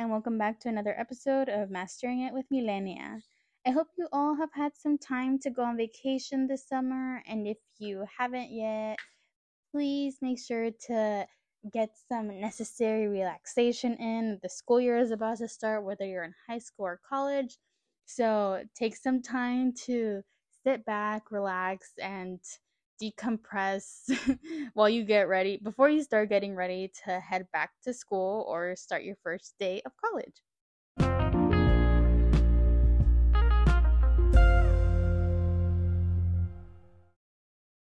and welcome back to another episode of Mastering It with Millennia. I hope you all have had some time to go on vacation this summer, and if you haven't yet, please make sure to get some necessary relaxation in. The school year is about to start, whether you're in high school or college. So take some time to sit back, relax, and decompress while you get ready before you start getting ready to head back to school or start your first day of college.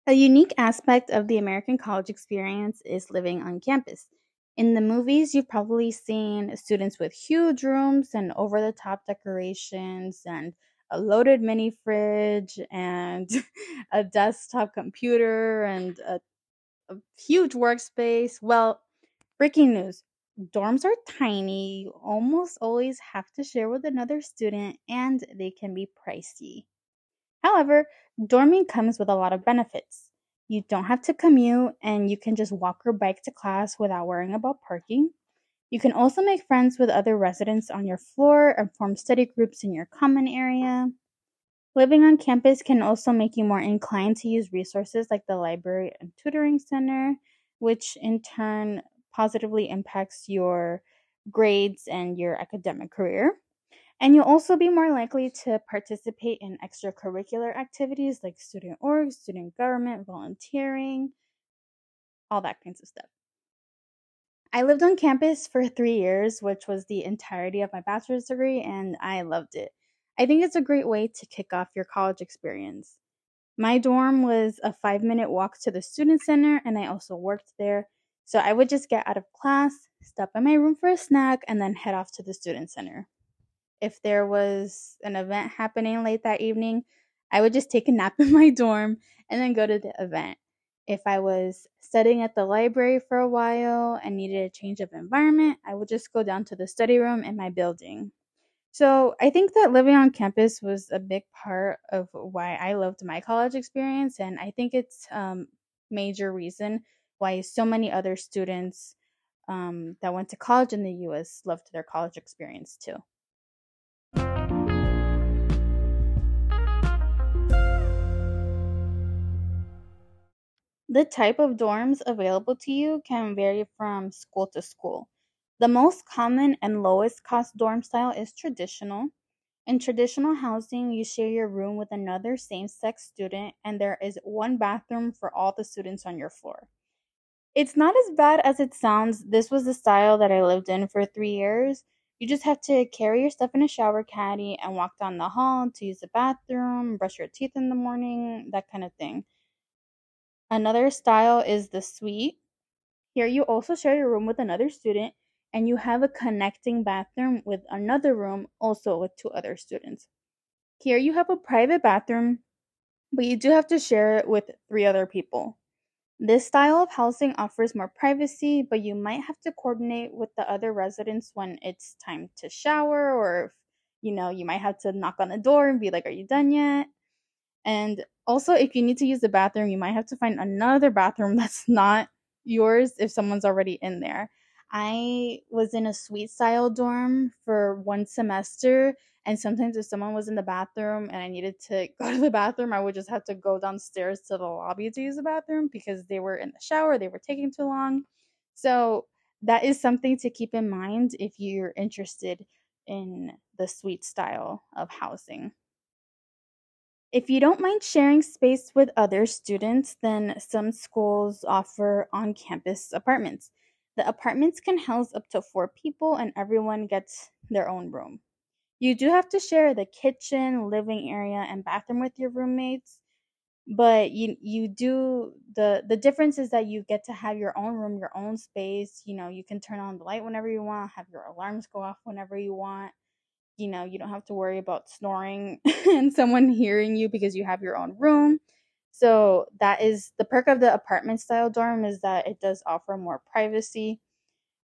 A unique aspect of the American college experience is living on campus. In the movies, you've probably seen students with huge rooms and over the top decorations and a loaded mini fridge and a desktop computer and a, a huge workspace. Well, breaking news dorms are tiny. You almost always have to share with another student and they can be pricey. However, dorming comes with a lot of benefits. You don't have to commute and you can just walk or bike to class without worrying about parking. You can also make friends with other residents on your floor and form study groups in your common area. Living on campus can also make you more inclined to use resources like the library and tutoring center, which in turn positively impacts your grades and your academic career. And you'll also be more likely to participate in extracurricular activities like student org, student government, volunteering, all that kinds of stuff. I lived on campus for three years, which was the entirety of my bachelor's degree, and I loved it. I think it's a great way to kick off your college experience. My dorm was a five minute walk to the student center, and I also worked there. So I would just get out of class, stop in my room for a snack, and then head off to the student center. If there was an event happening late that evening, I would just take a nap in my dorm and then go to the event. If I was studying at the library for a while and needed a change of environment, I would just go down to the study room in my building. So I think that living on campus was a big part of why I loved my college experience, and I think it's um, major reason why so many other students um, that went to college in the U.S. loved their college experience too. The type of dorms available to you can vary from school to school. The most common and lowest cost dorm style is traditional. In traditional housing, you share your room with another same sex student, and there is one bathroom for all the students on your floor. It's not as bad as it sounds. This was the style that I lived in for three years. You just have to carry your stuff in a shower caddy and walk down the hall to use the bathroom, brush your teeth in the morning, that kind of thing. Another style is the suite. Here you also share your room with another student and you have a connecting bathroom with another room also with two other students. Here you have a private bathroom, but you do have to share it with three other people. This style of housing offers more privacy, but you might have to coordinate with the other residents when it's time to shower or if you know, you might have to knock on the door and be like, "Are you done yet?" And also, if you need to use the bathroom, you might have to find another bathroom that's not yours if someone's already in there. I was in a suite style dorm for one semester, and sometimes if someone was in the bathroom and I needed to go to the bathroom, I would just have to go downstairs to the lobby to use the bathroom because they were in the shower, they were taking too long. So, that is something to keep in mind if you're interested in the suite style of housing. If you don't mind sharing space with other students, then some schools offer on campus apartments. The apartments can house up to four people, and everyone gets their own room. You do have to share the kitchen, living area, and bathroom with your roommates, but you you do the the difference is that you get to have your own room, your own space. You know, you can turn on the light whenever you want, have your alarms go off whenever you want you know, you don't have to worry about snoring and someone hearing you because you have your own room. So that is the perk of the apartment style dorm is that it does offer more privacy.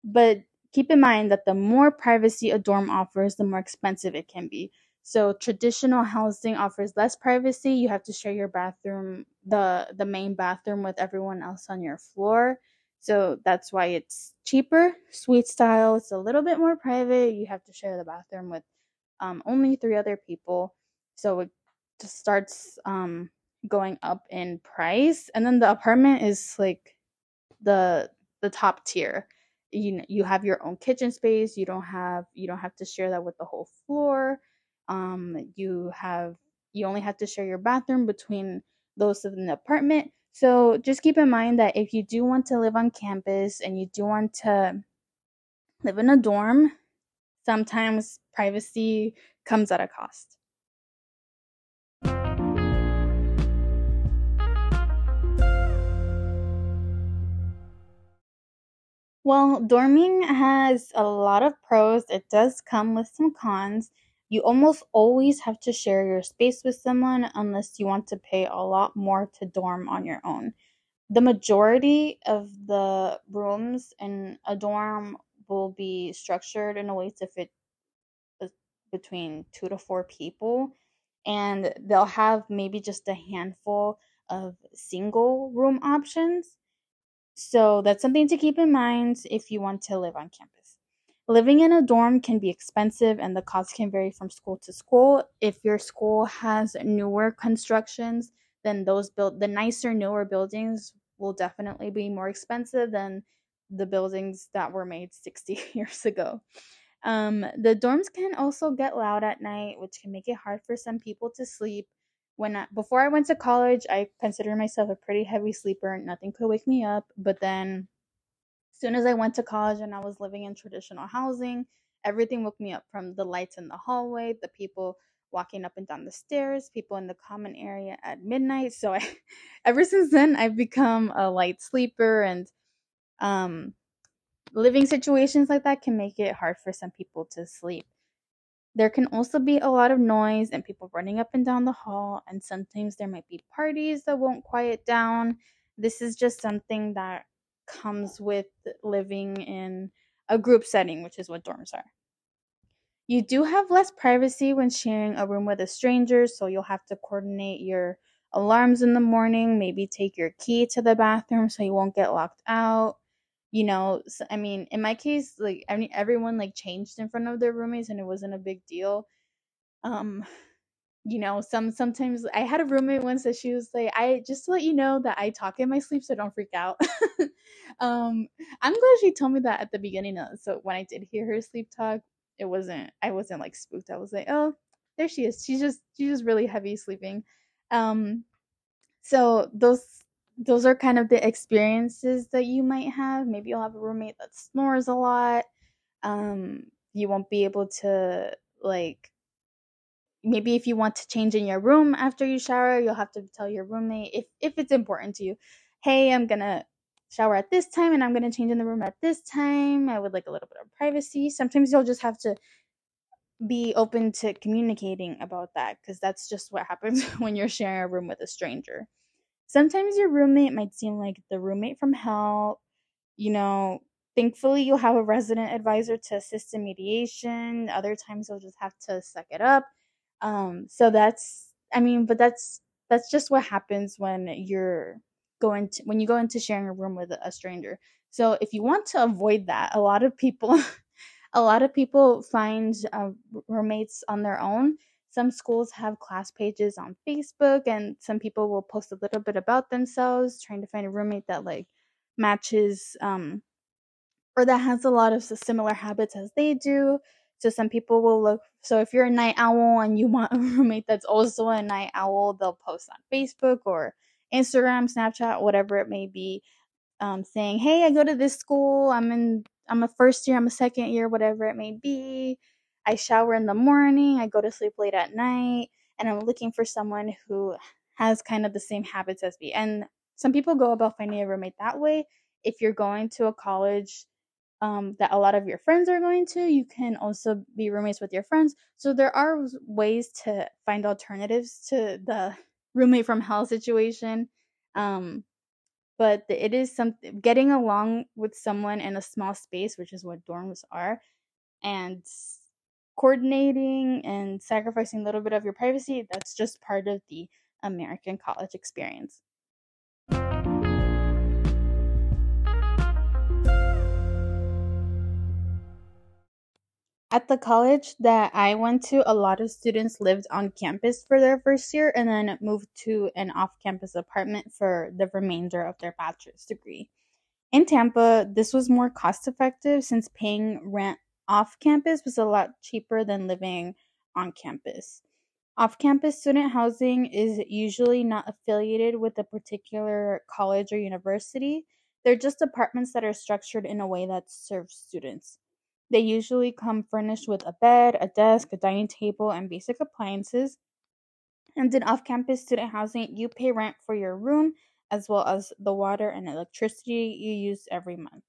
But keep in mind that the more privacy a dorm offers, the more expensive it can be. So traditional housing offers less privacy. You have to share your bathroom, the the main bathroom with everyone else on your floor. So that's why it's cheaper, suite style. It's a little bit more private. You have to share the bathroom with um, only three other people. So it just starts um, going up in price. And then the apartment is like the the top tier. You you have your own kitchen space. You don't have you don't have to share that with the whole floor. Um, you have you only have to share your bathroom between those in the apartment. So just keep in mind that if you do want to live on campus and you do want to live in a dorm, sometimes privacy comes at a cost. Well, dorming has a lot of pros. It does come with some cons. You almost always have to share your space with someone unless you want to pay a lot more to dorm on your own. The majority of the rooms in a dorm will be structured in a way to fit between two to four people, and they'll have maybe just a handful of single room options. So that's something to keep in mind if you want to live on campus. Living in a dorm can be expensive and the cost can vary from school to school. If your school has newer constructions, then those build the nicer newer buildings will definitely be more expensive than the buildings that were made 60 years ago. Um, the dorms can also get loud at night, which can make it hard for some people to sleep. When I, before I went to college, I considered myself a pretty heavy sleeper. Nothing could wake me up, but then soon as I went to college and I was living in traditional housing, everything woke me up from the lights in the hallway, the people walking up and down the stairs, people in the common area at midnight. So I ever since then I've become a light sleeper and um living situations like that can make it hard for some people to sleep. There can also be a lot of noise and people running up and down the hall, and sometimes there might be parties that won't quiet down. This is just something that comes with living in a group setting, which is what dorms are. You do have less privacy when sharing a room with a stranger, so you'll have to coordinate your alarms in the morning, maybe take your key to the bathroom so you won't get locked out. You know, so, I mean, in my case, like I mean, everyone like changed in front of their roommates and it wasn't a big deal. Um, you know, some sometimes I had a roommate once that she was like, I just to let you know that I talk in my sleep, so don't freak out. um, I'm glad she told me that at the beginning. Of, so when I did hear her sleep talk, it wasn't I wasn't like spooked. I was like, oh, there she is. She's just she's just really heavy sleeping. Um, so those those are kind of the experiences that you might have. Maybe you'll have a roommate that snores a lot. Um, you won't be able to like maybe if you want to change in your room after you shower, you'll have to tell your roommate if if it's important to you. Hey, I'm gonna shower at this time and I'm gonna change in the room at this time. I would like a little bit of privacy. Sometimes you'll just have to be open to communicating about that because that's just what happens when you're sharing a room with a stranger. Sometimes your roommate might seem like the roommate from hell. You know, thankfully you'll have a resident advisor to assist in mediation. Other times you'll just have to suck it up um, so that's, I mean, but that's that's just what happens when you're going to when you go into sharing a room with a stranger. So if you want to avoid that, a lot of people, a lot of people find uh, roommates on their own. Some schools have class pages on Facebook, and some people will post a little bit about themselves, trying to find a roommate that like matches um, or that has a lot of similar habits as they do. So some people will look. So if you're a night owl and you want a roommate that's also a night owl, they'll post on Facebook or Instagram, Snapchat, whatever it may be, um, saying, "Hey, I go to this school. I'm in. I'm a first year. I'm a second year. Whatever it may be. I shower in the morning. I go to sleep late at night, and I'm looking for someone who has kind of the same habits as me." And some people go about finding a roommate that way. If you're going to a college um, that a lot of your friends are going to. You can also be roommates with your friends. So there are ways to find alternatives to the roommate from hell situation. Um, but it is something getting along with someone in a small space, which is what dorms are, and coordinating and sacrificing a little bit of your privacy. That's just part of the American college experience. At the college that I went to, a lot of students lived on campus for their first year and then moved to an off campus apartment for the remainder of their bachelor's degree. In Tampa, this was more cost effective since paying rent off campus was a lot cheaper than living on campus. Off campus student housing is usually not affiliated with a particular college or university. They're just apartments that are structured in a way that serves students. They usually come furnished with a bed, a desk, a dining table, and basic appliances. And in off campus student housing, you pay rent for your room as well as the water and electricity you use every month.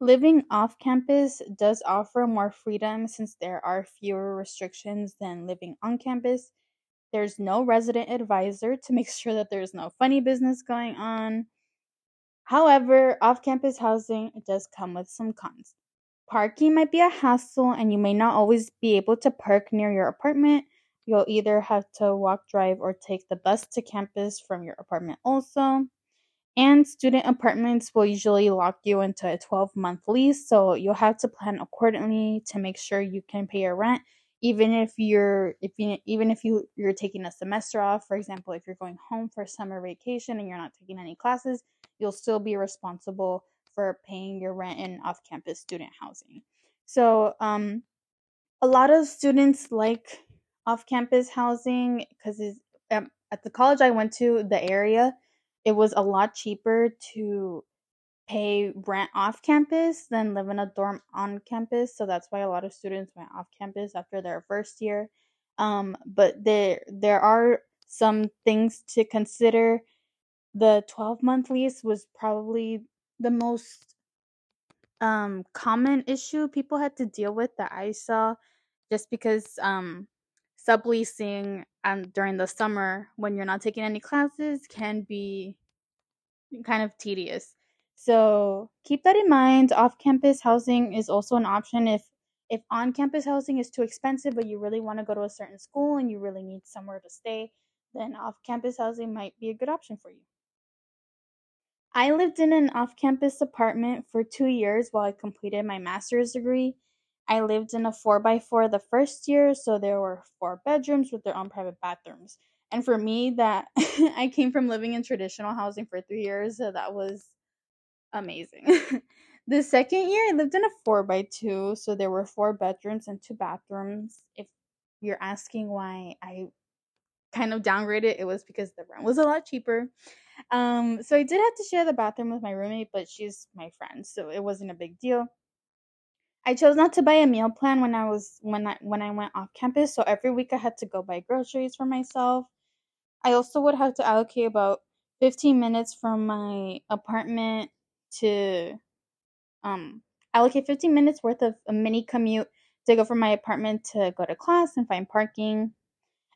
Living off campus does offer more freedom since there are fewer restrictions than living on campus. There's no resident advisor to make sure that there's no funny business going on. However, off campus housing does come with some cons. Parking might be a hassle and you may not always be able to park near your apartment. You'll either have to walk, drive, or take the bus to campus from your apartment, also. And student apartments will usually lock you into a 12 month lease, so you'll have to plan accordingly to make sure you can pay your rent even if you're if you even if you you're taking a semester off for example if you're going home for summer vacation and you're not taking any classes you'll still be responsible for paying your rent in off campus student housing. So, um, a lot of students like off campus housing because um, at the college I went to, the area, it was a lot cheaper to pay rent off campus than live in a dorm on campus. So that's why a lot of students went off campus after their first year. Um, but there there are some things to consider. The 12 month lease was probably the most um common issue people had to deal with that I saw just because um subleasing um during the summer when you're not taking any classes can be kind of tedious. So keep that in mind. Off campus housing is also an option if if on campus housing is too expensive but you really want to go to a certain school and you really need somewhere to stay, then off campus housing might be a good option for you. I lived in an off campus apartment for two years while I completed my master's degree. I lived in a 4x4 the first year, so there were four bedrooms with their own private bathrooms. And for me, that I came from living in traditional housing for three years, so that was amazing. the second year, I lived in a 4x2, so there were four bedrooms and two bathrooms. If you're asking why I kind of downgraded, it was because the rent was a lot cheaper. Um, so I did have to share the bathroom with my roommate, but she's my friend, so it wasn't a big deal. I chose not to buy a meal plan when I was when I when I went off campus, so every week I had to go buy groceries for myself. I also would have to allocate about 15 minutes from my apartment to um allocate 15 minutes worth of a mini commute to go from my apartment to go to class and find parking.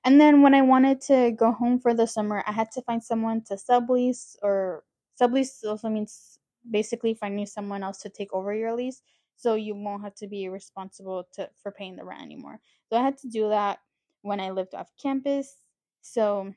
And then when I wanted to go home for the summer, I had to find someone to sublease or sublease also means basically finding someone else to take over your lease so you won't have to be responsible to for paying the rent anymore. So I had to do that when I lived off campus. So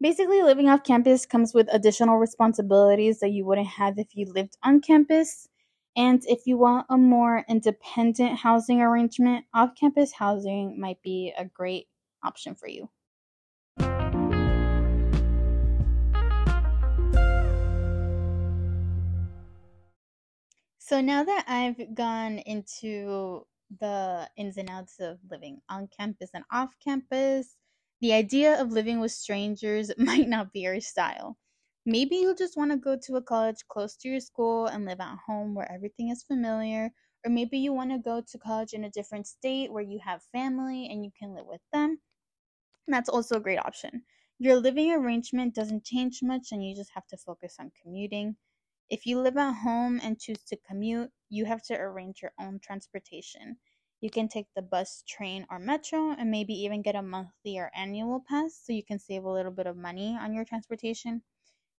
basically living off campus comes with additional responsibilities that you wouldn't have if you lived on campus. And if you want a more independent housing arrangement, off campus housing might be a great option for you. So now that I've gone into the ins and outs of living on campus and off campus, the idea of living with strangers might not be your style. Maybe you just want to go to a college close to your school and live at home where everything is familiar, or maybe you want to go to college in a different state where you have family and you can live with them. That's also a great option. Your living arrangement doesn't change much and you just have to focus on commuting. If you live at home and choose to commute, you have to arrange your own transportation. You can take the bus, train, or metro, and maybe even get a monthly or annual pass so you can save a little bit of money on your transportation.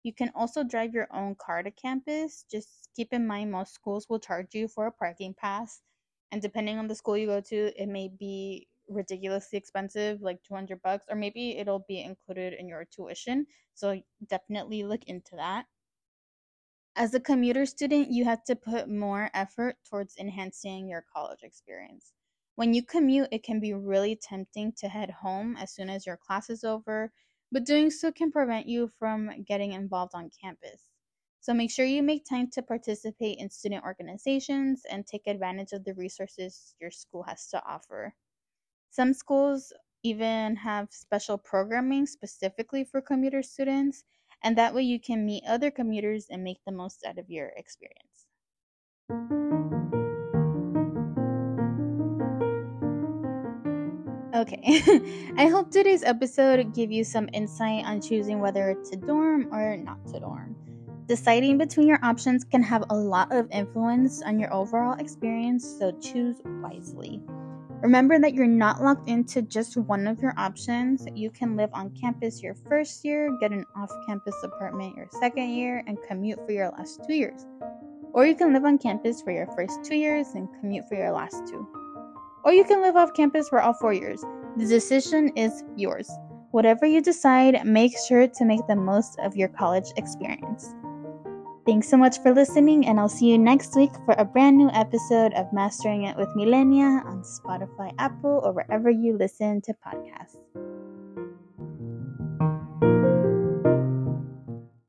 You can also drive your own car to campus. Just keep in mind, most schools will charge you for a parking pass, and depending on the school you go to, it may be ridiculously expensive, like 200 bucks, or maybe it'll be included in your tuition. So definitely look into that. As a commuter student, you have to put more effort towards enhancing your college experience. When you commute, it can be really tempting to head home as soon as your class is over, but doing so can prevent you from getting involved on campus. So make sure you make time to participate in student organizations and take advantage of the resources your school has to offer. Some schools even have special programming specifically for commuter students, and that way you can meet other commuters and make the most out of your experience. Okay, I hope today's episode gave you some insight on choosing whether to dorm or not to dorm. Deciding between your options can have a lot of influence on your overall experience, so choose wisely. Remember that you're not locked into just one of your options. You can live on campus your first year, get an off campus apartment your second year, and commute for your last two years. Or you can live on campus for your first two years and commute for your last two. Or you can live off campus for all four years. The decision is yours. Whatever you decide, make sure to make the most of your college experience. Thanks so much for listening, and I'll see you next week for a brand new episode of Mastering It with Millennia on Spotify, Apple, or wherever you listen to podcasts.